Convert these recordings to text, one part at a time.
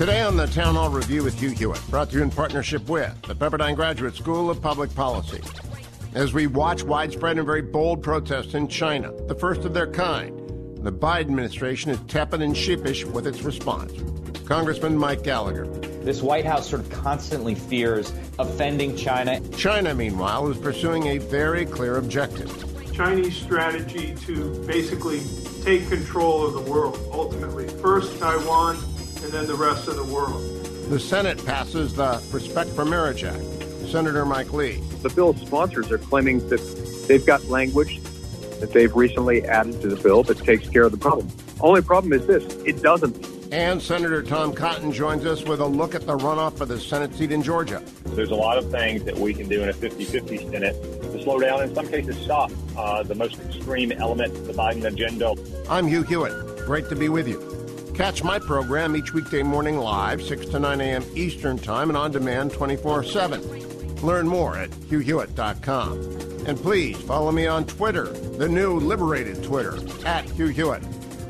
Today on the Town Hall Review with Hugh Hewitt, brought to you in partnership with the Pepperdine Graduate School of Public Policy. As we watch widespread and very bold protests in China, the first of their kind, the Biden administration is tepid and sheepish with its response. Congressman Mike Gallagher. This White House sort of constantly fears offending China. China, meanwhile, is pursuing a very clear objective. Chinese strategy to basically take control of the world, ultimately. First Taiwan, and then the rest of the world. The Senate passes the Respect for Marriage Act. Senator Mike Lee. The bill's sponsors are claiming that they've got language that they've recently added to the bill that takes care of the problem. Only problem is this it doesn't. And Senator Tom Cotton joins us with a look at the runoff for the Senate seat in Georgia. There's a lot of things that we can do in a 50 50 Senate to slow down, in some cases, stop uh, the most extreme element of the Biden agenda. I'm Hugh Hewitt. Great to be with you. Catch my program each weekday morning live, 6 to 9 a.m. Eastern Time, and on demand 24 7. Learn more at hughhewitt.com. And please follow me on Twitter, the new liberated Twitter, at Hugh Hewitt.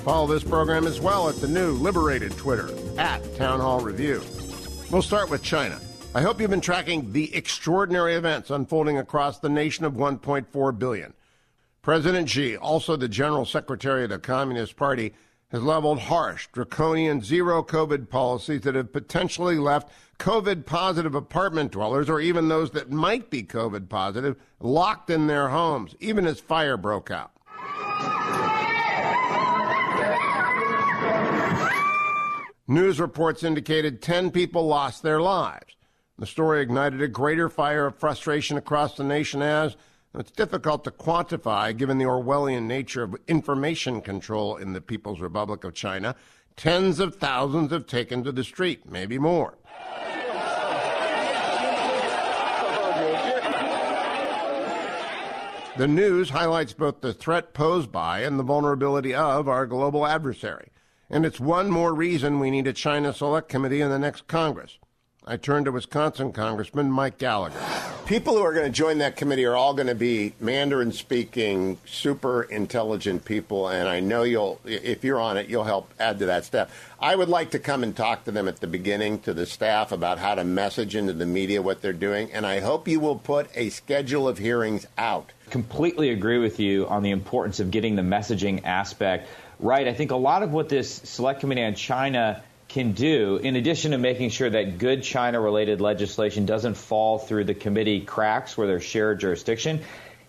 Follow this program as well at the new liberated Twitter, at Town Hall Review. We'll start with China. I hope you've been tracking the extraordinary events unfolding across the nation of 1.4 billion. President Xi, also the General Secretary of the Communist Party, has leveled harsh, draconian zero COVID policies that have potentially left COVID positive apartment dwellers or even those that might be COVID positive locked in their homes, even as fire broke out. News reports indicated 10 people lost their lives. The story ignited a greater fire of frustration across the nation as it's difficult to quantify given the Orwellian nature of information control in the People's Republic of China. Tens of thousands have taken to the street, maybe more. The news highlights both the threat posed by and the vulnerability of our global adversary. And it's one more reason we need a China Select Committee in the next Congress. I turn to Wisconsin Congressman Mike Gallagher. People who are going to join that committee are all going to be Mandarin speaking, super intelligent people, and I know you'll, if you're on it, you'll help add to that staff. I would like to come and talk to them at the beginning, to the staff, about how to message into the media what they're doing, and I hope you will put a schedule of hearings out. Completely agree with you on the importance of getting the messaging aspect right. I think a lot of what this select committee on China can do, in addition to making sure that good China related legislation doesn't fall through the committee cracks where there's shared jurisdiction,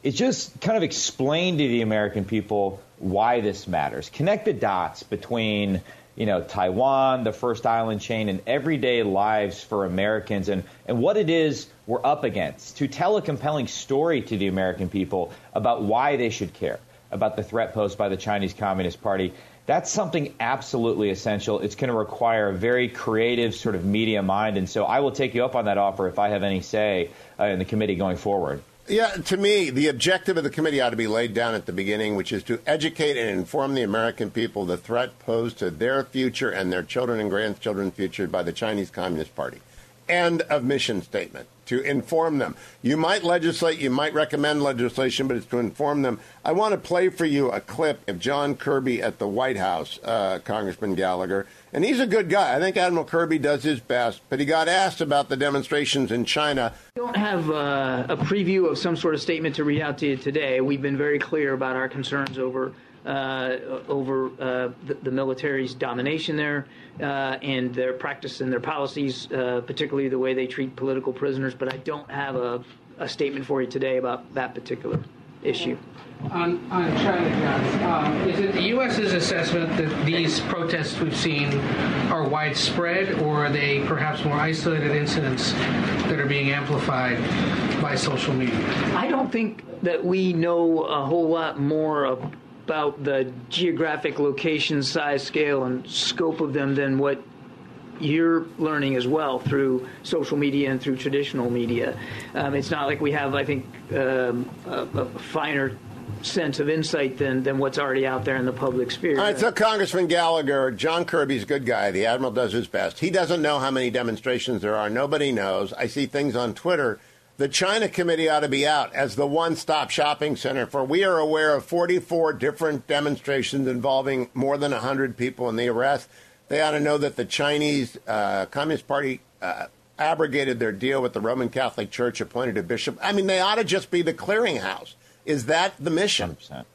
is just kind of explain to the American people why this matters. Connect the dots between you know, Taiwan, the first island chain, and everyday lives for Americans and, and what it is we're up against. To tell a compelling story to the American people about why they should care about the threat posed by the Chinese Communist Party that's something absolutely essential. It's going to require a very creative sort of media mind. And so I will take you up on that offer if I have any say uh, in the committee going forward. Yeah, to me, the objective of the committee ought to be laid down at the beginning, which is to educate and inform the American people the threat posed to their future and their children and grandchildren's future by the Chinese Communist Party. End of mission statement to inform them. You might legislate, you might recommend legislation, but it's to inform them. I want to play for you a clip of John Kirby at the White House, uh, Congressman Gallagher. And he's a good guy. I think Admiral Kirby does his best, but he got asked about the demonstrations in China. We don't have uh, a preview of some sort of statement to read out to you today. We've been very clear about our concerns over over uh, the, the, military's domination there uh, and their practice and their policies, uh, particularly the way they treat political prisoners. But I don't have a, a statement for you today about that particular issue. On, on China, John, um, is it the U.S.'s assessment that these protests we've seen are widespread, or are they perhaps more isolated incidents that are being amplified by social media? I don't think that we know a whole lot more about the geographic location, size, scale, and scope of them than what you're learning as well through social media and through traditional media. Um, it's not like we have, I think, um, a, a, finer sense of insight than, than what's already out there in the public sphere. All right, so Congressman Gallagher, John Kirby's a good guy. The Admiral does his best. He doesn't know how many demonstrations there are. Nobody knows. I see things on Twitter. The China Committee ought to be out as the one stop shopping center for we are aware of 44 different demonstrations involving more than 100 people in the arrest. They ought to know that the Chinese uh, Communist Party uh, abrogated their deal with the Roman Catholic Church, appointed a bishop. I mean, they ought to just be the clearinghouse. Is that the mission? 100%.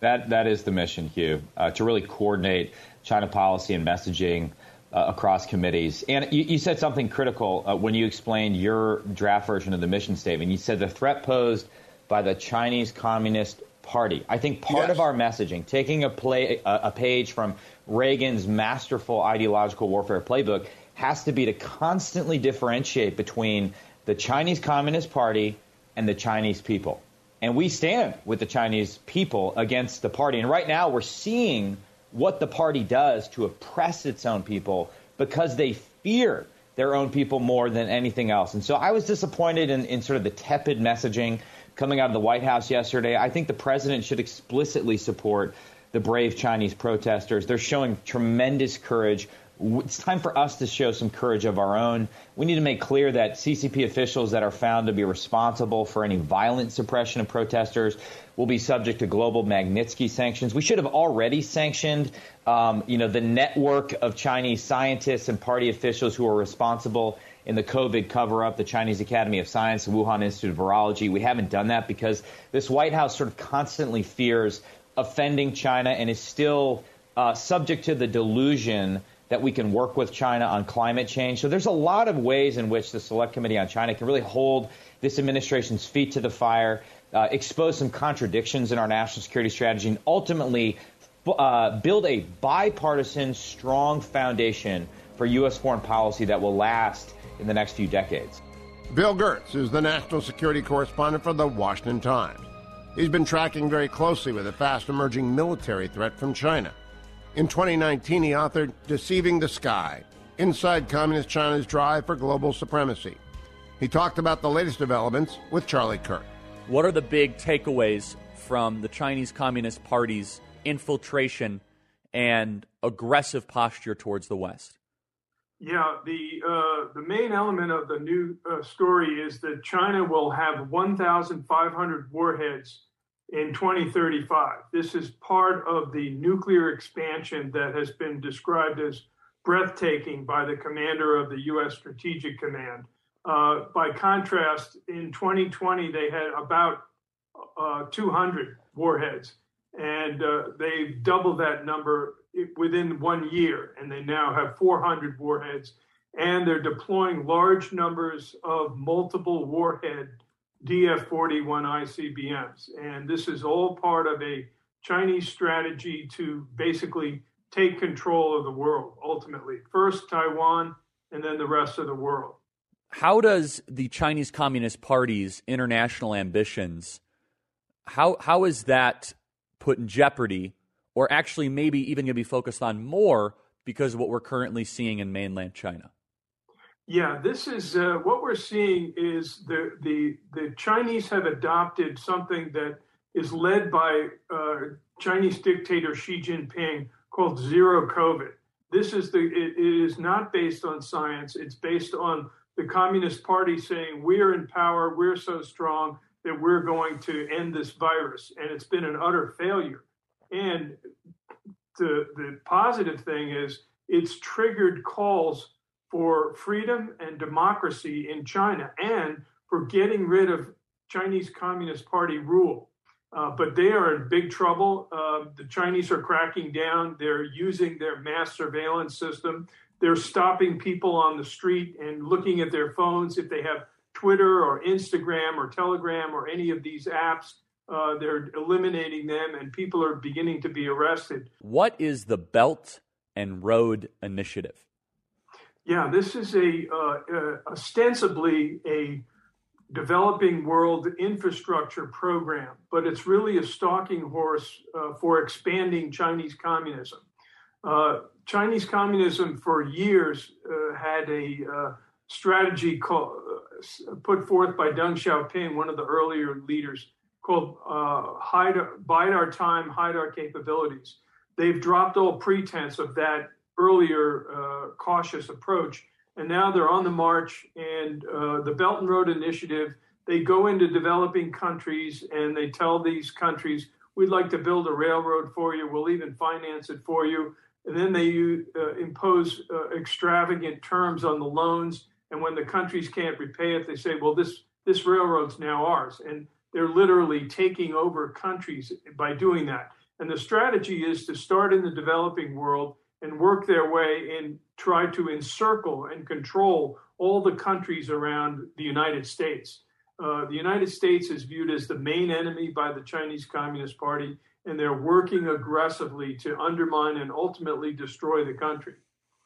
That that is the mission, Hugh, uh, to really coordinate China policy and messaging uh, across committees. And you, you said something critical uh, when you explained your draft version of the mission statement. You said the threat posed by the Chinese Communist Party. I think part yes. of our messaging, taking a play a, a page from Reagan's masterful ideological warfare playbook, has to be to constantly differentiate between the Chinese Communist Party and the Chinese people. And we stand with the Chinese people against the party. And right now, we're seeing what the party does to oppress its own people because they fear their own people more than anything else. And so I was disappointed in, in sort of the tepid messaging coming out of the White House yesterday. I think the president should explicitly support the brave Chinese protesters. They're showing tremendous courage it's time for us to show some courage of our own. We need to make clear that CCP officials that are found to be responsible for any violent suppression of protesters will be subject to global Magnitsky sanctions. We should have already sanctioned, um, you know, the network of Chinese scientists and party officials who are responsible in the COVID cover-up, the Chinese Academy of Science, the Wuhan Institute of Virology. We haven't done that because this White House sort of constantly fears offending China and is still uh, subject to the delusion that we can work with China on climate change. So there's a lot of ways in which the Select Committee on China can really hold this administration's feet to the fire, uh, expose some contradictions in our national security strategy, and ultimately uh, build a bipartisan, strong foundation for U.S. foreign policy that will last in the next few decades. Bill Gertz is the national security correspondent for the Washington Times. He's been tracking very closely with a fast emerging military threat from China. In 2019, he authored Deceiving the Sky Inside Communist China's Drive for Global Supremacy. He talked about the latest developments with Charlie Kirk. What are the big takeaways from the Chinese Communist Party's infiltration and aggressive posture towards the West? Yeah, the uh, the main element of the new uh, story is that China will have 1,500 warheads in 2035. This is part of the nuclear expansion that has been described as breathtaking by the commander of the U.S. Strategic Command. Uh, by contrast, in 2020, they had about uh, 200 warheads, and uh, they've doubled that number within one year, and they now have 400 warheads. And they're deploying large numbers of multiple warhead DF41 ICBMs. And this is all part of a Chinese strategy to basically take control of the world ultimately. First Taiwan, and then the rest of the world. How does the Chinese Communist Party's international ambitions how how is that put in jeopardy or actually maybe even going to be focused on more because of what we're currently seeing in mainland China? Yeah, this is uh, what we're seeing is the, the the Chinese have adopted something that is led by uh, Chinese dictator Xi Jinping called zero COVID. This is the it, it is not based on science. It's based on the Communist Party saying we're in power, we're so strong that we're going to end this virus, and it's been an utter failure. And the the positive thing is it's triggered calls for freedom and democracy in China and for getting rid of Chinese Communist Party rule. Uh, but they are in big trouble. Uh, the Chinese are cracking down. They're using their mass surveillance system. They're stopping people on the street and looking at their phones if they have Twitter or Instagram or Telegram or any of these apps. Uh, they're eliminating them, and people are beginning to be arrested. What is the Belt and Road Initiative? Yeah, this is a uh, uh, ostensibly a developing world infrastructure program, but it's really a stalking horse uh, for expanding Chinese communism. Uh, Chinese communism for years uh, had a uh, strategy called, uh, put forth by Deng Xiaoping, one of the earlier leaders, called uh, hide, bide our time, hide our capabilities. They've dropped all pretense of that earlier cautious approach, and now they're on the march. And the Belt and Road Initiative, they go into developing countries and they tell these countries, "We'd like to build a railroad for you. We'll even finance it for you." And then they uh, impose uh, extravagant terms on the loans. And when the countries can't repay it, they say, "Well, this this railroad's now ours." And they're literally taking over countries by doing that. And the strategy is to start in the developing world and work their way and try to encircle and control all the countries around the United States. Uh, the United States is viewed as the main enemy by the Chinese Communist Party, and they're working aggressively to undermine and ultimately destroy the country.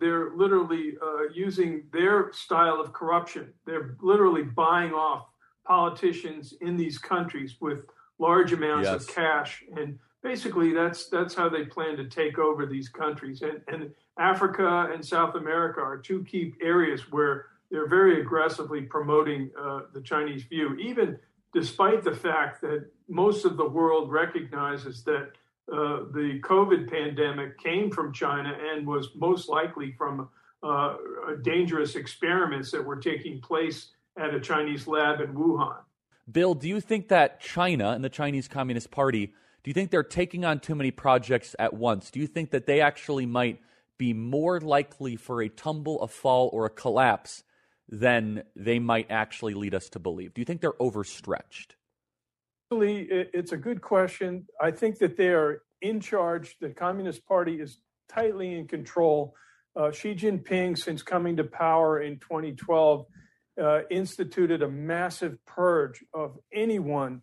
They're literally uh, using their style of corruption. They're literally buying off politicians in these countries with large amounts yes. of cash and basically that's that's how they plan to take over these countries and, and africa and south america are two key areas where they're very aggressively promoting uh, the chinese view even despite the fact that most of the world recognizes that uh, the covid pandemic came from china and was most likely from uh, dangerous experiments that were taking place at a Chinese lab in Wuhan. Bill, do you think that China and the Chinese Communist Party, do you think they're taking on too many projects at once? Do you think that they actually might be more likely for a tumble, a fall, or a collapse than they might actually lead us to believe? Do you think they're overstretched? Actually, it's a good question. I think that they are in charge. The Communist Party is tightly in control. Uh, Xi Jinping, since coming to power in 2012, uh, instituted a massive purge of anyone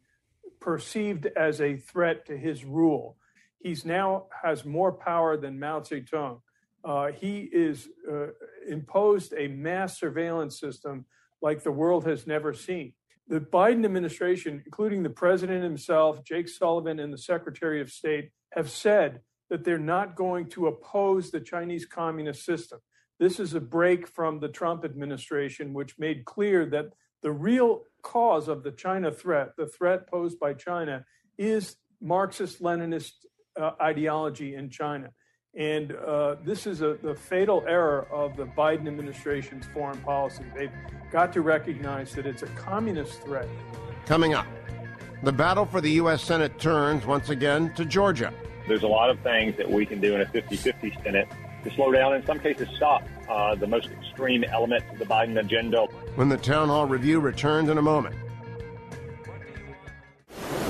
perceived as a threat to his rule. He's now has more power than Mao Zedong. Uh, he is uh, imposed a mass surveillance system like the world has never seen. The Biden administration, including the president himself, Jake Sullivan, and the Secretary of State, have said that they're not going to oppose the Chinese communist system. This is a break from the Trump administration, which made clear that the real cause of the China threat, the threat posed by China, is Marxist Leninist uh, ideology in China. And uh, this is a, the fatal error of the Biden administration's foreign policy. They've got to recognize that it's a communist threat. Coming up, the battle for the U.S. Senate turns once again to Georgia. There's a lot of things that we can do in a 50 50 Senate to slow down, in some cases, stop uh, the most extreme elements of the Biden agenda. When the town hall review returns in a moment.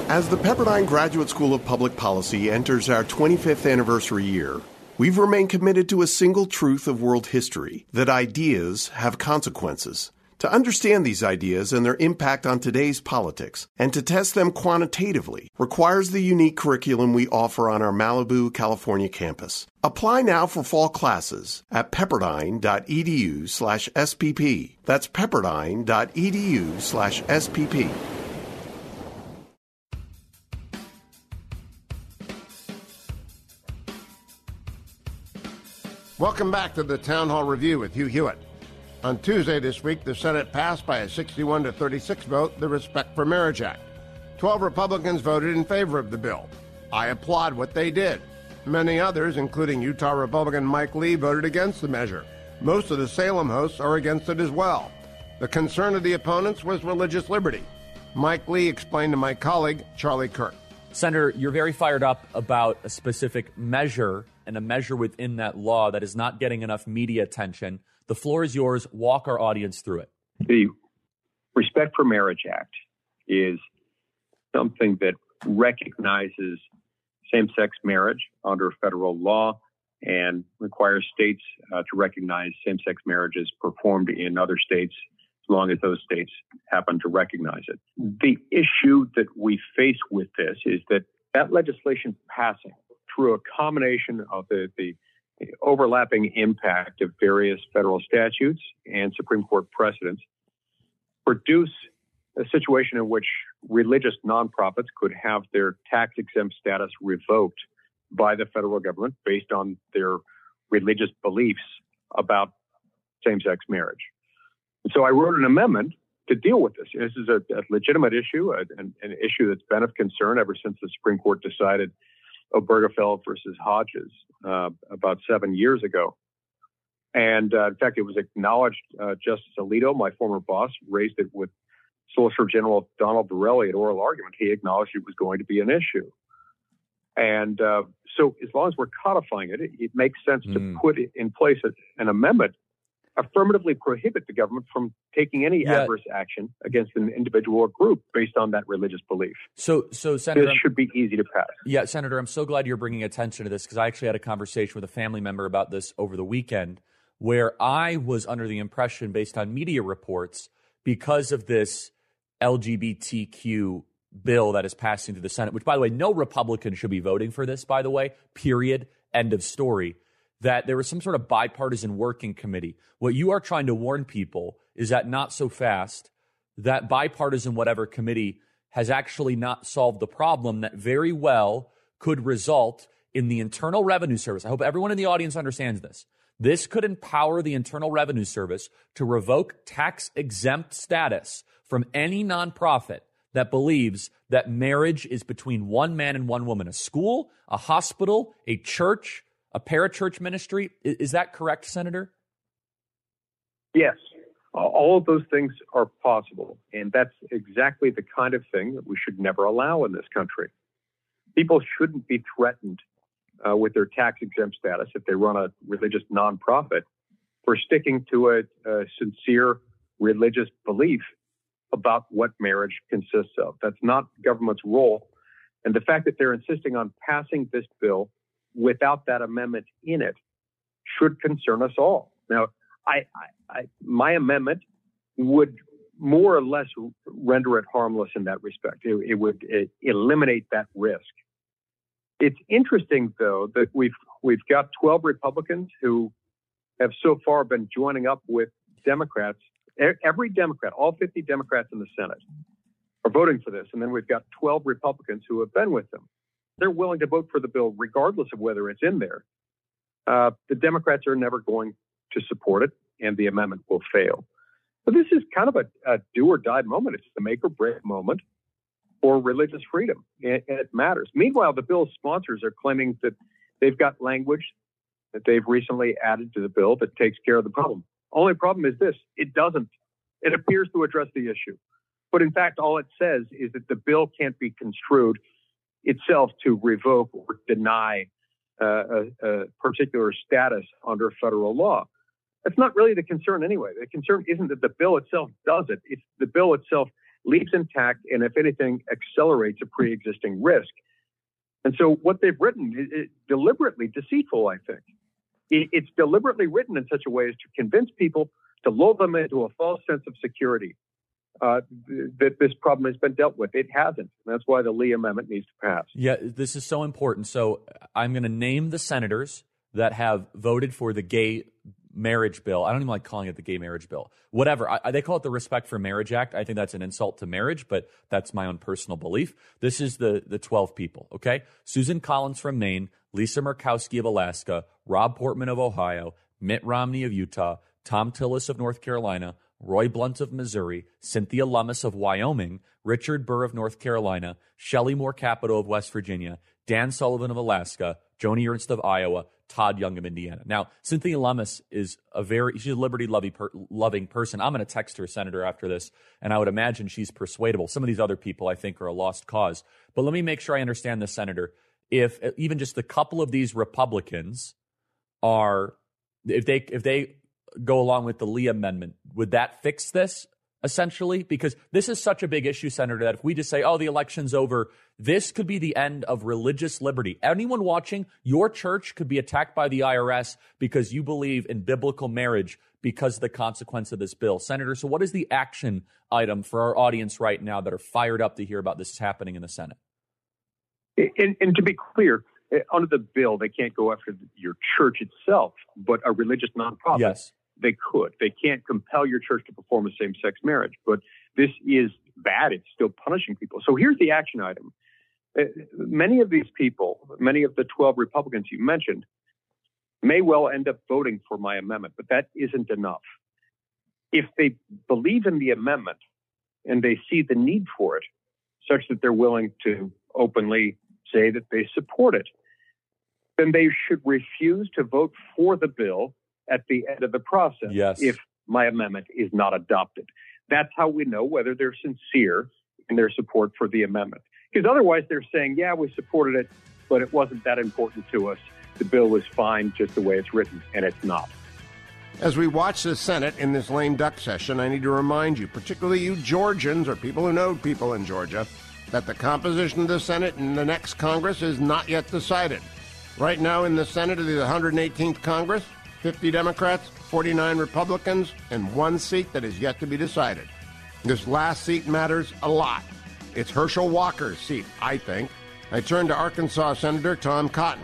As the Pepperdine Graduate School of Public Policy enters our 25th anniversary year, we've remained committed to a single truth of world history that ideas have consequences. To understand these ideas and their impact on today's politics and to test them quantitatively requires the unique curriculum we offer on our Malibu, California campus. Apply now for fall classes at pepperdine.edu slash SPP. That's pepperdine.edu slash SPP. Welcome back to the Town Hall Review with Hugh Hewitt. On Tuesday this week, the Senate passed by a 61 to 36 vote the Respect for Marriage Act. Twelve Republicans voted in favor of the bill. I applaud what they did. Many others, including Utah Republican Mike Lee, voted against the measure. Most of the Salem hosts are against it as well. The concern of the opponents was religious liberty. Mike Lee explained to my colleague, Charlie Kirk. Senator, you're very fired up about a specific measure and a measure within that law that is not getting enough media attention. The floor is yours. Walk our audience through it. The Respect for Marriage Act is something that recognizes same sex marriage under federal law and requires states uh, to recognize same sex marriages performed in other states as long as those states happen to recognize it. The issue that we face with this is that that legislation passing through a combination of the, the overlapping impact of various federal statutes and Supreme Court precedents produce a situation in which religious nonprofits could have their tax exempt status revoked by the federal government based on their religious beliefs about same sex marriage. And so I wrote an amendment to deal with this. This is a, a legitimate issue, an, an, issue that's been of concern ever since the Supreme Court decided Obergefell versus Hodges uh, about seven years ago. And uh, in fact, it was acknowledged. Uh, Justice Alito, my former boss, raised it with Solicitor General Donald Verrilli at oral argument. He acknowledged it was going to be an issue. And uh, so, as long as we're codifying it, it, it makes sense mm. to hmm. put in place a, an amendment affirmatively prohibit the government from taking any yeah. adverse action against an individual or group based on that religious belief. So, so Senator, this should be easy to pass. Yeah, Senator, I'm so glad you're bringing attention to this because I actually had a conversation with a family member about this over the weekend, where I was under the impression, based on media reports, because of this LGBTQ bill that is passing through the Senate, which, by the way, no Republican should be voting for this, by the way, period, end of story, that there was some sort of bipartisan working committee. What you are trying to warn people is that not so fast, that bipartisan whatever committee has actually not solved the problem that very well could result in the Internal Revenue Service. I hope everyone in the audience understands this. This could empower the Internal Revenue Service to revoke tax exempt status from any nonprofit that believes that marriage is between one man and one woman, a school, a hospital, a church, a parachurch ministry. Is that correct, Senator? Yes. All of those things are possible. And that's exactly the kind of thing that we should never allow in this country. People shouldn't be threatened uh, with their tax exempt status if they run a religious nonprofit for sticking to a, a sincere religious belief about what marriage consists of. That's not government's role. And the fact that they're insisting on passing this bill without that amendment in it should concern us all. Now, I, I, I, my amendment would more or less render it harmless in that respect. It, it would it eliminate that risk. It's interesting, though, that we've we've got 12 Republicans who have so far been joining up with Democrats Every Democrat, all 50 Democrats in the Senate, are voting for this. And then we've got 12 Republicans who have been with them. They're willing to vote for the bill regardless of whether it's in there. Uh, the Democrats are never going to support it, and the amendment will fail. But this is kind of a, a do or die moment. It's the make or break moment for religious freedom, and, and it matters. Meanwhile, the bill's sponsors are claiming that they've got language that they've recently added to the bill that takes care of the problem. Only problem is this it doesn't. It appears to address the issue. But in fact, all it says is that the bill can't be construed itself to revoke or deny uh, a, a particular status under federal law. That's not really the concern anyway. The concern isn't that the bill itself does it, it's the bill itself leaves intact and, if anything, accelerates a pre existing risk. And so, what they've written is deliberately deceitful, I think it's deliberately written in such a way as to convince people to lull them into a false sense of security uh, that this problem has been dealt with. It hasn't. That's why the Lee Amendment needs to pass. Yeah, this is so important. So I'm going to name the senators that have voted for the gay marriage bill. I don't even like calling it the gay marriage bill. Whatever. I, they call it the Respect for Marriage Act. I think that's an insult to marriage, but that's my own personal belief. This is the the 12 people, okay? Susan Collins from Maine, Lisa Murkowski of Alaska, Rob Portman of Ohio, Mitt Romney of Utah, Thom Tillis of North Carolina, Roy Blunt of Missouri, Cynthia Lummis of Wyoming, Richard Burr of North Carolina, Shelley Moore Capito of West Virginia, Dan Sullivan of Alaska, Joni Ernst of Iowa, Todd Young of Indiana. Now, Cynthia Lummis is a very she's a liberty loving person. I'm going to text her, Senator, after this, and I would imagine she's persuadable. Some of these other people, I think, are a lost cause. But let me make sure I understand this, Senator. If even just a couple of these Republicans are, if they if they go along with the Lee amendment, would that fix this? essentially, because this is such a big issue, Senator, that if we just say, oh, the election's over, this could be the end of religious liberty. Anyone watching, your church could be attacked by the IRS because you believe in biblical marriage because of the consequence of this bill. Senator, so what is the action item for our audience right now that are fired up to hear about this happening in the Senate? And, and to be clear, eh, under the bill, they can't go after your church itself, but a religious nonprofit. Yes. They could. They can't compel your church to perform a same sex marriage, but this is bad. It's still punishing people. So here's the action item. Uh, many of these people, many of the 12 Republicans you mentioned, may well end up voting for my amendment, but that isn't enough. If they believe in the amendment and they see the need for it, such that they're willing to openly say that they support it, then they should refuse to vote for the bill at the end of the process yes. if my amendment is not adopted. That's how we know whether they're sincere in their support for the amendment. Because otherwise, they're saying, yeah, we supported it, but it wasn't that important to us. The bill was fine just the way it's written, and it's not. As we watch the Senate in this lame duck session, I need to remind you, particularly you Georgians or people who know people in Georgia, that the composition of the Senate in the next Congress is not yet decided. Right now in the Senate of the 118th Congress, 50 Democrats, 49 Republicans, and one seat that is yet to be decided. This last seat matters a lot. It's Herschel Walker's seat, I think. I turn to Arkansas Senator Tom Cotton.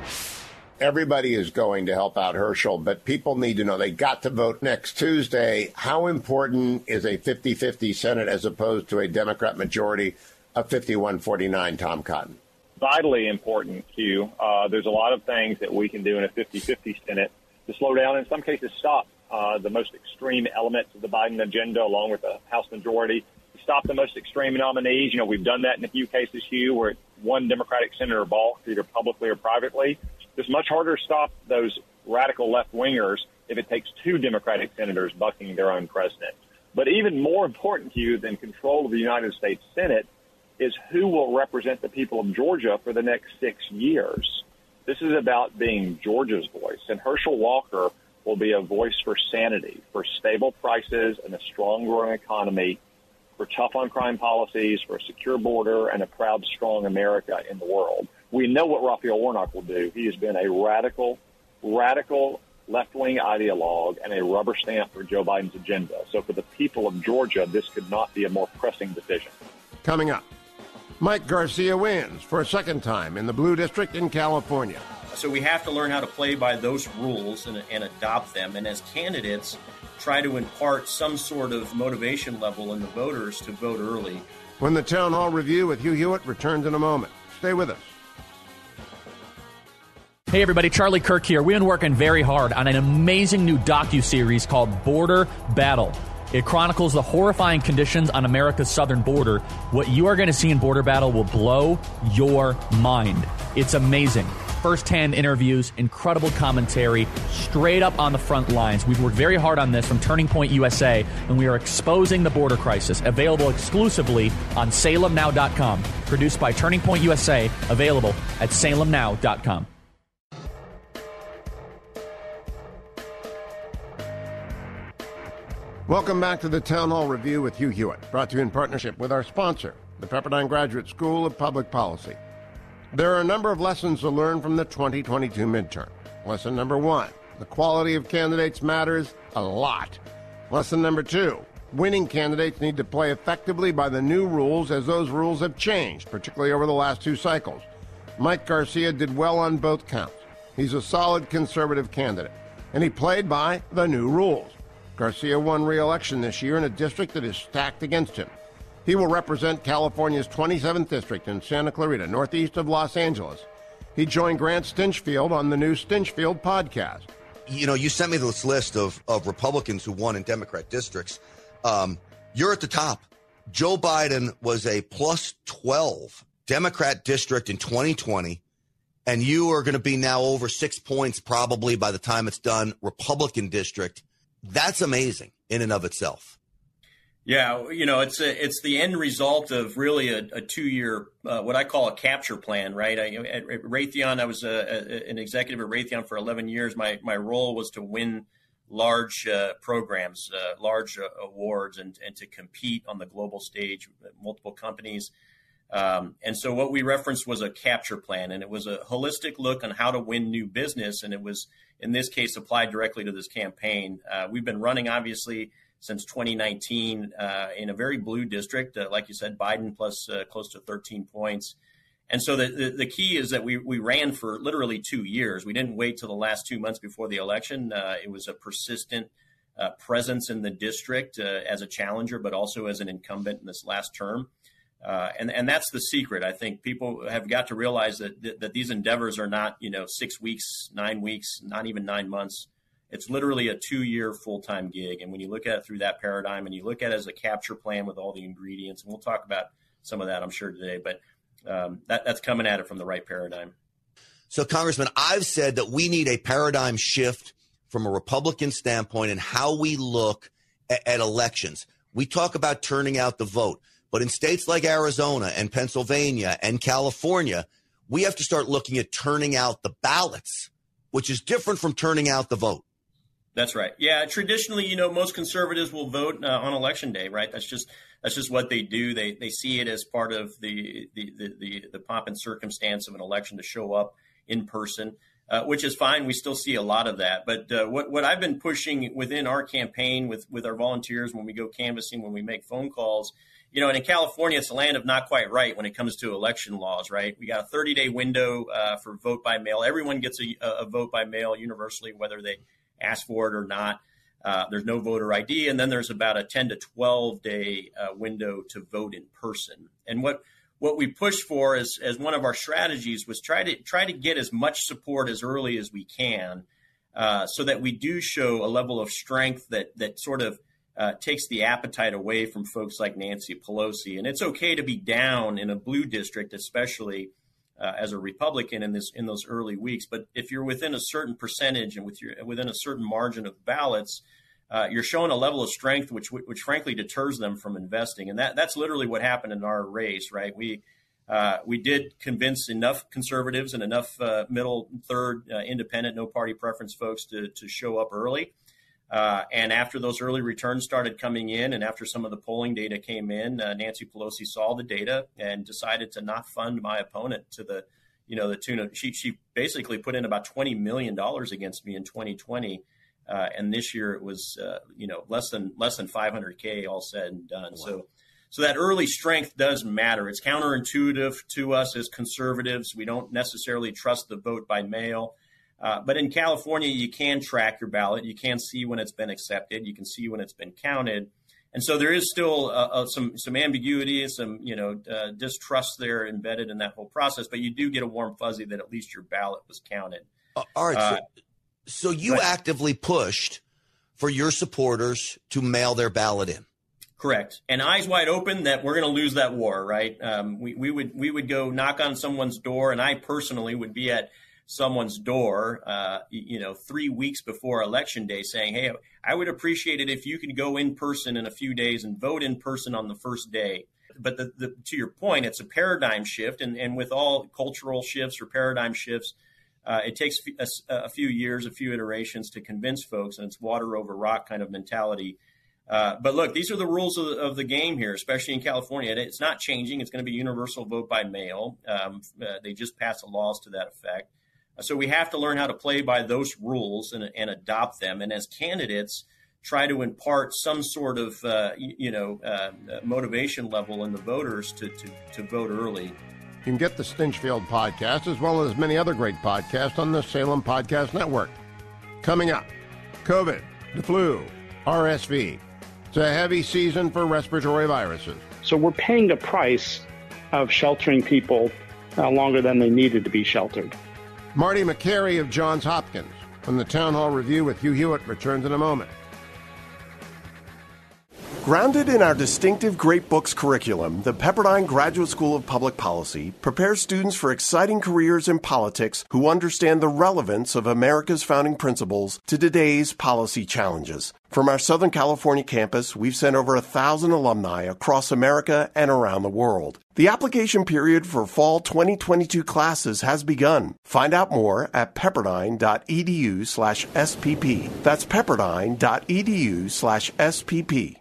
Everybody is going to help out Herschel, but people need to know they got to vote next Tuesday. How important is a 50 50 Senate as opposed to a Democrat majority of 51 49, Tom Cotton? Vitally important, Hugh. Uh, there's a lot of things that we can do in a 50 50 Senate to slow down, in some cases, stop uh, the most extreme elements of the Biden agenda, along with the House majority. Stop the most extreme nominees. You know, we've done that in a few cases, Hugh, where one Democratic senator balked, either publicly or privately. It's much harder to stop those radical left wingers if it takes two Democratic senators bucking their own president. But even more important you than control of the United States Senate is who will represent the people of Georgia for the next six years. This is about being Georgia's voice, and Herschel Walker will be a voice for sanity, for stable prices and a strong growing economy, for tough on crime policies, for a secure border, and a proud, strong America in the world. We know what Raphael Warnock will do. He has been a radical, radical left wing ideologue and a rubber stamp for Joe Biden's agenda. So for the people of Georgia, this could not be a more pressing decision. Coming up, Mike Garcia wins for a second time in the Blue District in California. So we have to learn how to play by those rules and, and adopt them. And as candidates, try to impart some sort of motivation level in the voters to vote early. When the Town Hall Review with Hugh Hewitt returns in a moment. Stay with us. Hey everybody, Charlie Kirk here. We've been working very hard on an amazing new docu-series called Border Battle. It chronicles the horrifying conditions on America's southern border. What you are going to see in Border Battle will blow your mind. It's amazing. First hand interviews, incredible commentary, straight up on the front lines. We've worked very hard on this from Turning Point USA, and we are exposing the border crisis. Available exclusively on salemnow.com. Produced by Turning Point USA, available at salemnow.com. Welcome back to the Town Hall Review with Hugh Hewitt, brought to you in partnership with our sponsor, the Pepperdine Graduate School of Public Policy. There are a number of lessons to learn from the 2022 midterm. Lesson number one the quality of candidates matters a lot. Lesson number two winning candidates need to play effectively by the new rules as those rules have changed, particularly over the last two cycles. Mike Garcia did well on both counts. He's a solid conservative candidate, and he played by the new rules. Garcia won re election this year in a district that is stacked against him. He will represent California's 27th district in Santa Clarita, northeast of Los Angeles. He joined Grant Stinchfield on the new Stinchfield podcast. You know, you sent me this list of, of Republicans who won in Democrat districts. Um, you're at the top. Joe Biden was a plus 12 Democrat district in 2020, and you are going to be now over six points probably by the time it's done, Republican district that's amazing in and of itself. Yeah, you know, it's a, it's the end result of really a, a two year uh, what I call a capture plan, right? I, at, Raytheon, I was a, a, an executive at Raytheon for 11 years. My my role was to win large uh, programs, uh, large uh, awards, and and to compete on the global stage with multiple companies. Um, and so what we referenced was a capture plan, and it was a holistic look on how to win new business, and it was in this case applied directly to this campaign. Uh, we've been running obviously since 2019 uh, in a very blue district, uh, like you said, Biden plus uh, close to 13 points. And so the, the, the, key is that we, we ran for literally two years. We didn't wait till the last two months before the election. Uh, it was a persistent uh, presence in the district as a challenger, but also as an incumbent in this last term. Uh, and and that's the secret. I think people have got to realize that that these endeavors are not you know six weeks, nine weeks, not even nine months. It's literally a two-year full-time gig. And when you look at it through that paradigm, and you look at it as a capture plan with all the ingredients, and we'll talk about some of that, I'm sure today. But um, that, that's coming at it from the right paradigm. So, Congressman, I've said that we need a paradigm shift from a Republican standpoint in how we look at, at elections. We talk about turning out the vote. But in states like Arizona and Pennsylvania and California, we have to start looking at turning out the ballots, which is different from turning out the vote. That's right. Yeah, traditionally, you know, most conservatives will vote uh, on election day, right? That's just that's just what they do. They they see it as part of the the the, the, the pomp and circumstance of an election to show up in person, uh, which is fine. We still see a lot of that. But uh, what what I've been pushing within our campaign with with our volunteers when we go canvassing, when we make phone calls, you know, and in California, it's a land of not quite right when it comes to election laws, right? We got a 30 day window uh, for vote by mail. Everyone gets a, a, vote by mail universally, whether they ask for it or not. Uh, there's no voter ID, and then there's about a 10 to 12 day uh, window to vote in person. And what what we pushed for as, as one of our strategies was try to try to get as much support as early as we can, uh, so that we do show a level of strength that that sort of uh, takes the appetite away from folks like Nancy Pelosi. And it's okay to be down in a blue district, especially uh, as a Republican in this in those early weeks. But if you're within a certain percentage and with your within a certain margin of ballots, uh, you're showing a level of strength which which frankly deters them from investing. And that that's literally what happened in our race, right? We uh, we did convince enough conservatives and enough uh, middle third uh, independent no party preference folks to to show up early. Uh, and after those early returns started coming in, and after some of the polling data came in, uh, Nancy Pelosi saw the data and decided to not fund my opponent to the, you know, the tune of she she basically put in about twenty million dollars against me in 2020, uh, and this year it was uh, you know less than less than 500k all said and done. Wow. So. So that early strength does matter. It's counterintuitive to us as conservatives. We don't necessarily trust the vote by mail. Uh, but in California, you can track your ballot. You can see when it's been accepted. You can see when it's been counted. And so there is still uh, uh, some some ambiguity, some you know uh, distrust there embedded in that whole process. But you do get a warm fuzzy that at least your ballot was counted. Uh, all right. So, so, you but, actively pushed for your supporters to mail their ballot in. Correct. And eyes wide open that we're going to lose that war, right? Um, we, we would we would go knock on someone's door, and I personally would be at someone's door, uh, you know, three weeks before election day, saying, "Hey, I would appreciate it if you could go in person in a few days and vote in person on the first day." But the, the, to your point, it's a paradigm shift, and, and with all cultural shifts or paradigm shifts, uh, it takes a, a, few years, a few iterations to convince folks, and it's water over rock kind of mentality. Uh, but look, these are the rules of, of, the game here, especially in California. It's not changing. It's going to be universal vote by mail. Um, uh, they just passed the laws to that effect. So we have to learn how to play by those rules and, and adopt them. And as candidates, try to impart some sort of uh, you know uh, motivation level in the voters to, to, to vote early. You can get the Stinchfield podcast as well as many other great podcasts on the Salem Podcast Network. Coming up, COVID, the flu, RSV. It's a heavy season for respiratory viruses. So we're paying the price of sheltering people uh, longer than they needed to be sheltered. Marty Makary of Johns Hopkins from the Town Hall Review with Hugh Hewitt returns in a moment. Grounded in our distinctive Great Books curriculum, the Pepperdine Graduate School of Public Policy prepares students for exciting careers in politics who understand the relevance of America's founding principles to today's policy challenges. From our Southern California campus, we've sent over a thousand alumni across America and around the world. The application period for fall 2022 classes has begun. Find out more at pepperdine.edu slash SPP. That's pepperdine.edu slash SPP.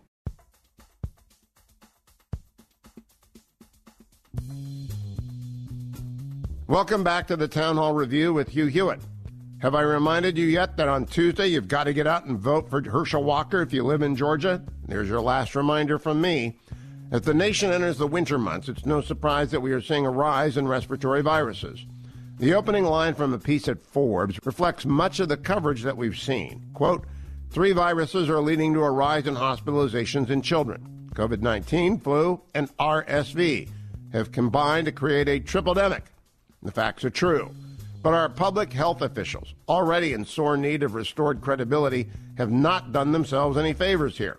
Welcome back to the Town Hall Review with Hugh Hewitt. Have I reminded you yet that on Tuesday you've got to get out and vote for Herschel Walker if you live in Georgia? There's your last reminder from me. As the nation enters the winter months, it's no surprise that we are seeing a rise in respiratory viruses. The opening line from a piece at Forbes reflects much of the coverage that we've seen. Quote, Three viruses are leading to a rise in hospitalizations in children. COVID 19, flu, and RSV have combined to create a tripledemic. The facts are true. But our public health officials, already in sore need of restored credibility, have not done themselves any favors here.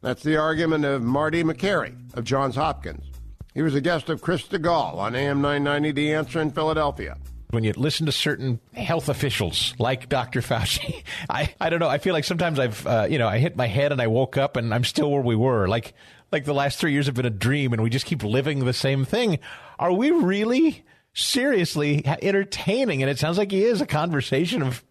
That's the argument of Marty Makary of Johns Hopkins. He was a guest of Chris Stigall on AM 990 The Answer in Philadelphia when you listen to certain health officials like Dr. Fauci, I, I don't know. I feel like sometimes I've, uh, you know, I hit my head and I woke up and I'm still where we were. Like, like the last three years have been a dream and we just keep living the same thing. Are we really seriously entertaining? And it sounds like he is a conversation of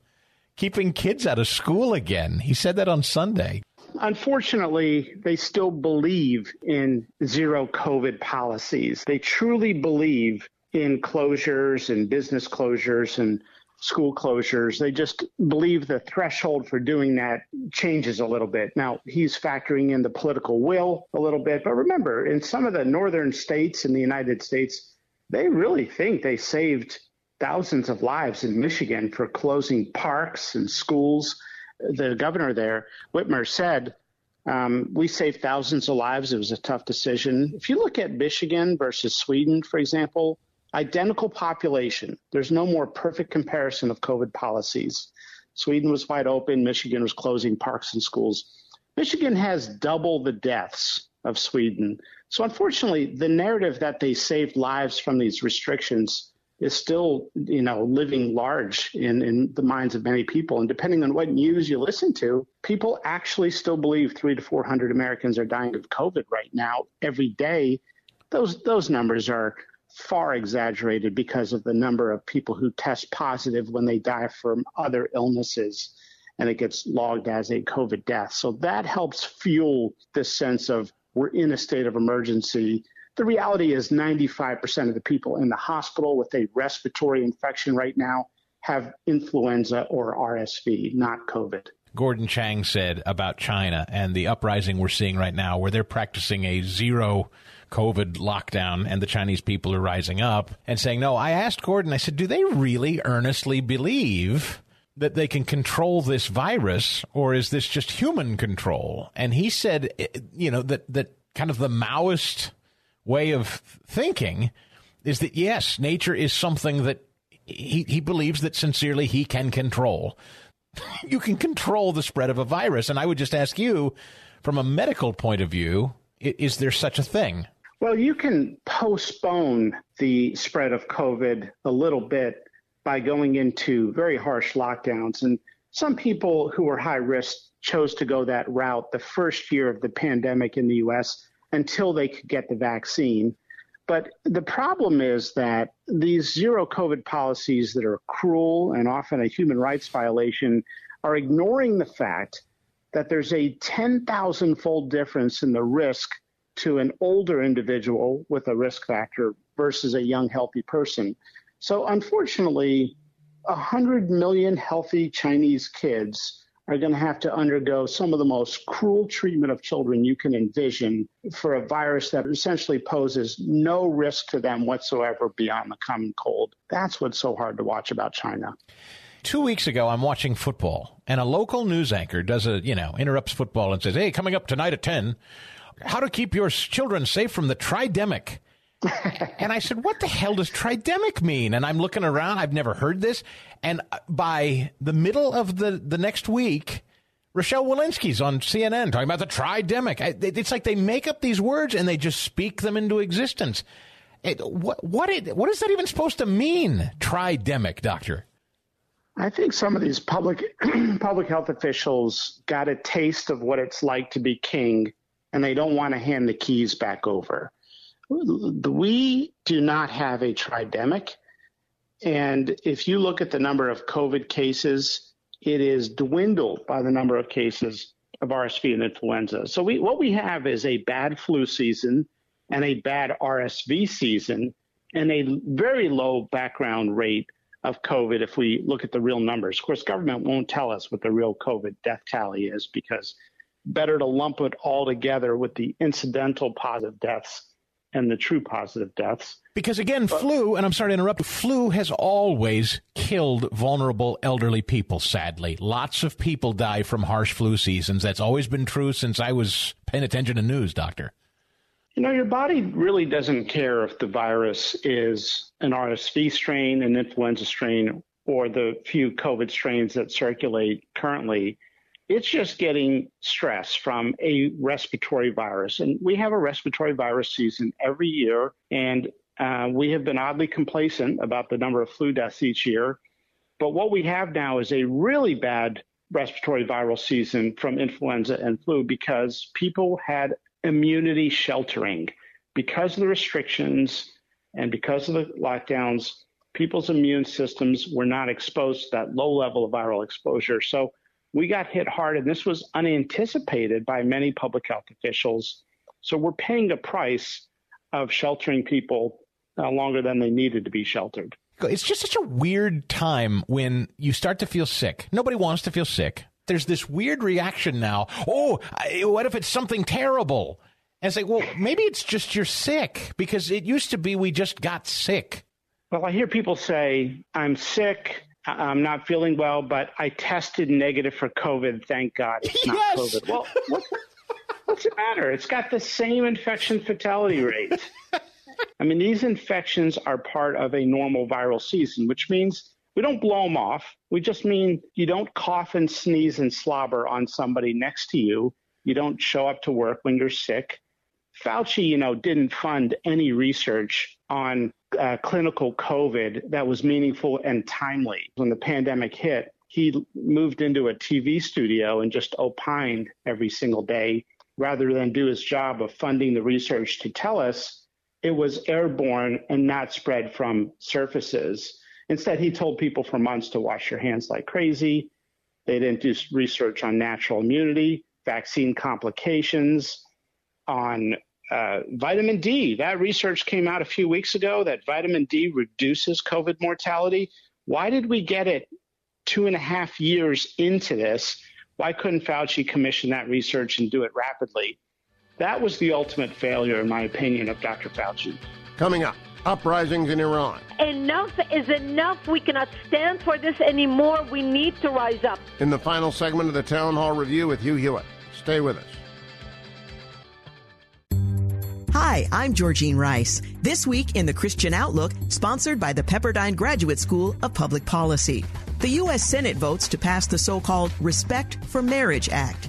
keeping kids out of school again. He said that on Sunday. Unfortunately, they still believe in zero COVID policies. They truly believe in closures and business closures and school closures. They just believe the threshold for doing that changes a little bit. Now, he's factoring in the political will a little bit, but remember, in some of the northern states in the United States, they really think they saved thousands of lives in Michigan for closing parks and schools. The governor there, Whitmer, said, um, we saved thousands of lives. It was a tough decision. If you look at Michigan versus Sweden, for example, identical population. There's no more perfect comparison of COVID policies. Sweden was wide open. Michigan was closing parks and schools. Michigan has double the deaths of Sweden. So unfortunately, the narrative that they saved lives from these restrictions is still, you know, living large in, in the minds of many people. And depending on what news you listen to, people actually still believe three to 400 Americans are dying of COVID right now every day. Those, those numbers are far exaggerated because of the number of people who test positive when they die from other illnesses and it gets logged as a COVID death. So that helps fuel this sense of we're in a state of emergency. The reality is 95% of the people in the hospital with a respiratory infection right now have influenza or RSV, not COVID. Gordon Chang said about China and the uprising we're seeing right now, where they're practicing a zero COVID lockdown and the Chinese people are rising up and saying, no, I asked Gordon, I said, do they really earnestly believe that they can control this virus or is this just human control? And he said, eh, you know, that, that kind of the Maoist way of thinking is that yes, nature is something that he, he believes that sincerely he can control. you can control the spread of a virus. And I would just ask you, from a medical point of view, is there such a thing? Well, you can postpone the spread of COVID a little bit by going into very harsh lockdowns. And some people who were high risk chose to go that route the first year of the pandemic in the US until they could get the vaccine. But the problem is that these zero COVID policies that are cruel and often a human rights violation are ignoring the fact that there's a 10,000 fold difference in the risk to an older individual with a risk factor versus a young, healthy person. So, unfortunately, 100 million healthy Chinese kids are going to have to undergo some of the most cruel treatment of children you can envision for a virus that essentially poses no risk to them whatsoever beyond the common cold. That's what's so hard to watch about China. Two weeks ago, I'm watching football, and a local news anchor does a, you know, interrupts football and says, Hey, coming up tonight at 10, how to keep your children safe from the tridemic. And I said, what the hell does tridemic mean? And I'm looking around. I've never heard this. And uh, by the middle of the, the next week, Rochelle Walensky's on CNN talking about the tridemic. It's like they make up these words and they just speak them into existence. It, what, what, it, what is that even supposed to mean, tridemic, doctor? I think some of these public public health officials got a taste of what it's like to be king and they don't want to hand the keys back over. We do not have a tridemic. And if you look at the number of COVID cases, it is dwindled by the number of cases of RSV and influenza. So we, what we have is a bad flu season and a bad RSV season and a very low background rate of COVID if we look at the real numbers. Of course, government won't tell us what the real COVID death tally is because better to lump it all together with the incidental positive deaths and the true positive deaths. Because again, but, flu, and I'm sorry to interrupt, flu has always killed vulnerable elderly people, sadly. Lots of people die from harsh flu seasons. That's always been true since I was paying attention to news, doctor. You know, your body really doesn't care if the virus is an RSV strain, an influenza strain, or the few COVID strains that circulate currently. It's just getting stress from a respiratory virus. And we have a respiratory virus season every year. And uh, we have been oddly complacent about the number of flu deaths each year. But what we have now is a really bad respiratory viral season from influenza and flu because people had immunity sheltering. Because of the restrictions and because of the lockdowns, people's immune systems were not exposed to that low level of viral exposure. So we got hit hard, and this was unanticipated by many public health officials. So we're paying a price of sheltering people uh, longer than they needed to be sheltered. It's just such a weird time when you start to feel sick. Nobody wants to feel sick. There's this weird reaction now. Oh, what if it's something terrible? And it's like, well, maybe it's just you're sick because it used to be we just got sick. Well, I hear people say, I'm sick. I'm not feeling well, but I tested negative for COVID. Thank God it's not yes! COVID. Well, what, what's the matter? It's got the same infection fatality rate. I mean, these infections are part of a normal viral season, which means we don't blow them off. We just mean you don't cough and sneeze and slobber on somebody next to you. You don't show up to work when you're sick. Fauci, you know, didn't fund any research on uh, clinical COVID that was meaningful and timely. When the pandemic hit, he moved into a TV studio and just opined every single day rather than do his job of funding the research to tell us it was airborne and not spread from surfaces. Instead, he told people for months to wash your hands like crazy. They didn't do research on natural immunity, vaccine complications, on uh, vitamin D. That research came out a few weeks ago that vitamin D reduces COVID mortality. Why did we get it two and a half years into this? Why couldn't Fauci commission that research and do it rapidly? That was the ultimate failure, in my opinion, of Dr. Fauci. Coming up, uprisings in Iran. Enough is enough. We cannot stand for this anymore. We need to rise up. In the final segment of the Town Hall Review with Hugh Hewitt. Stay with us. Hi, I'm Georgene Rice. This week in the Christian Outlook, sponsored by the Pepperdine Graduate School of Public Policy. The U.S. Senate votes to pass the so called Respect for Marriage Act.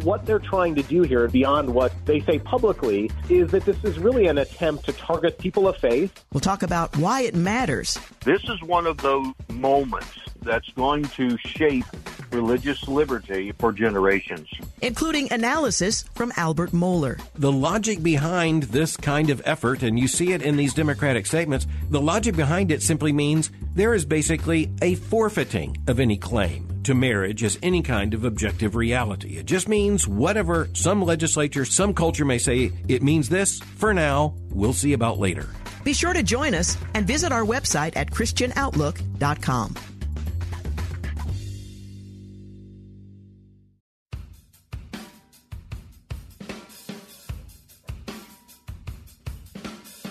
What they're trying to do here, beyond what they say publicly, is that this is really an attempt to target people of faith. We'll talk about why it matters. This is one of those moments that's going to shape religious liberty for generations. Including analysis from Albert Mohler. The logic behind this kind of effort, and you see it in these Democratic statements, the logic behind it simply means there is basically a forfeiting of any claim to marriage as any kind of objective reality. It just means whatever some legislature, some culture may say it means this, for now, we'll see about later. Be sure to join us and visit our website at ChristianOutlook.com.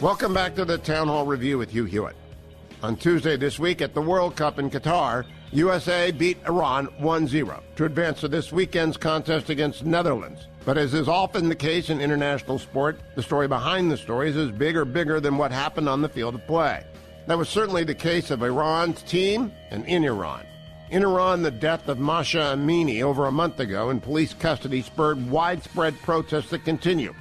Welcome back to the Town Hall Review with Hugh Hewitt. On Tuesday this week at the World Cup in Qatar, USA beat Iran 1 0 to advance to this weekend's contest against Netherlands. But as is often the case in international sport, the story behind the stories is bigger, bigger than what happened on the field of play. That was certainly the case of Iran's team and in Iran. In Iran, the death of Mahsa Amini over a month ago in police custody spurred widespread protests that continue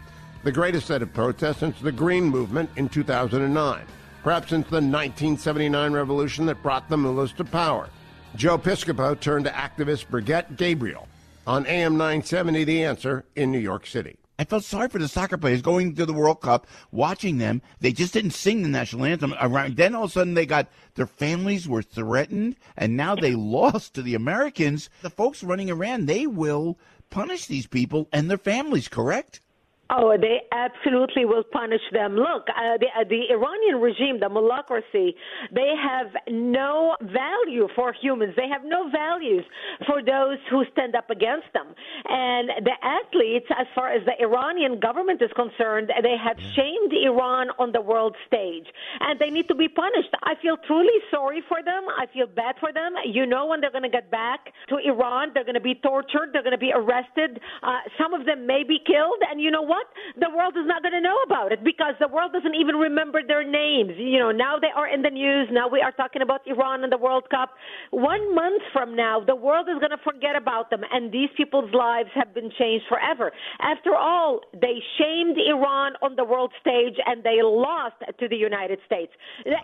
the greatest set of protests since the Green Movement in 2009, perhaps since the 1979 revolution that brought the mullahs to power. Joe Piscopo turned to activist Brigitte Gabriel on AM 970 The Answer in New York City. I felt sorry for the soccer players going to the World Cup, watching them. They just didn't sing the national anthem. Then, all of a sudden, they got their families were threatened, and now they lost to the Americans. The folks running around, they will punish these people and their families. Correct? Oh, they absolutely will punish them. Look, uh, the, uh, the Iranian regime, the mullahocracy, they have no value for humans. They have no values for those who stand up against them. And the athletes, as far as the Iranian government is concerned, they have shamed Iran on the world stage, and they need to be punished. I feel truly sorry for them. I feel bad for them. You know, when they're going to get back to Iran, they're going to be tortured, they're going to be arrested. Uh, some of them may be killed, and you know what? What? The world is not going to know about it because the world doesn't even remember their names. You know, now they are in the news. Now we are talking about Iran and the World Cup. One month from now, the world is going to forget about them, and these people's lives have been changed forever. After all, they shamed Iran on the world stage and they lost to the United States.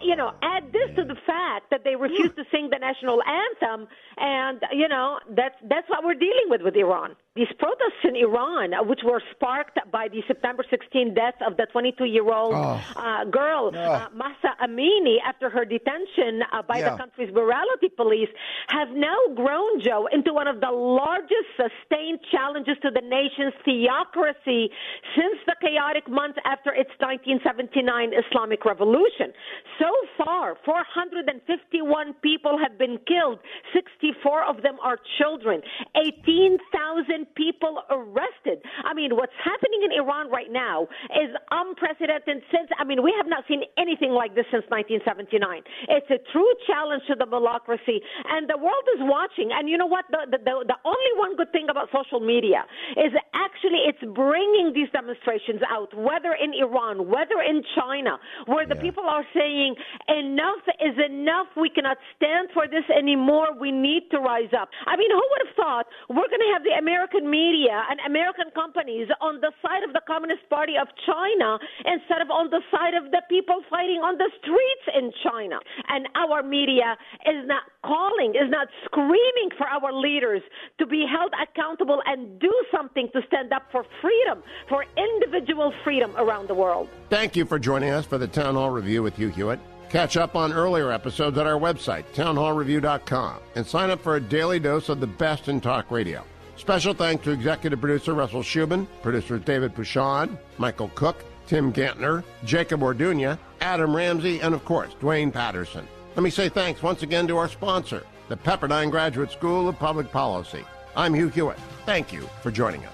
You know, add this to the fact that they refused to sing the national anthem, and you know that's that's what we're dealing with with Iran. These protests in Iran, which were sparked by the September 16 death of the 22 year old oh. uh, girl, oh. uh, Mahsa Amini, after her detention uh, by yeah. the country's morality police, have now grown, Joe, into one of the largest sustained challenges to the nation's theocracy since the chaotic months after its 1979 Islamic Revolution. So far, 451 people have been killed, 64 of them are children, 18,000 people arrested. I mean, what's happening in Iran right now is unprecedented since, I mean, we have not seen anything like this since 1979. It's a true challenge to the bureaucracy, and the world is watching. And you know what? The, the, the, the only one good thing about social media is actually it's bringing these demonstrations out, whether in Iran, whether in China, where the yeah. people are saying, enough is enough. We cannot stand for this anymore. We need to rise up. I mean, who would have thought we're going to have the American media and American companies on the side of the Communist Party of China instead of on the side of the people fighting on the streets in China. And our media is not calling, is not screaming for our leaders to be held accountable and do something to stand up for freedom, for individual freedom around the world. Thank you for joining us for the Town Hall Review with Hugh Hewitt. Catch up on earlier episodes at our website, townhallreview.com, and sign up for a daily dose of the best in talk radio. Special thanks to executive producer Russell Schubin, producers David Pouchon, Michael Cook, Tim Gantner, Jacob Orduña, Adam Ramsey, and of course, Duane Patterson. Let me say thanks once again to our sponsor, the Pepperdine Graduate School of Public Policy. I'm Hugh Hewitt. Thank you for joining us.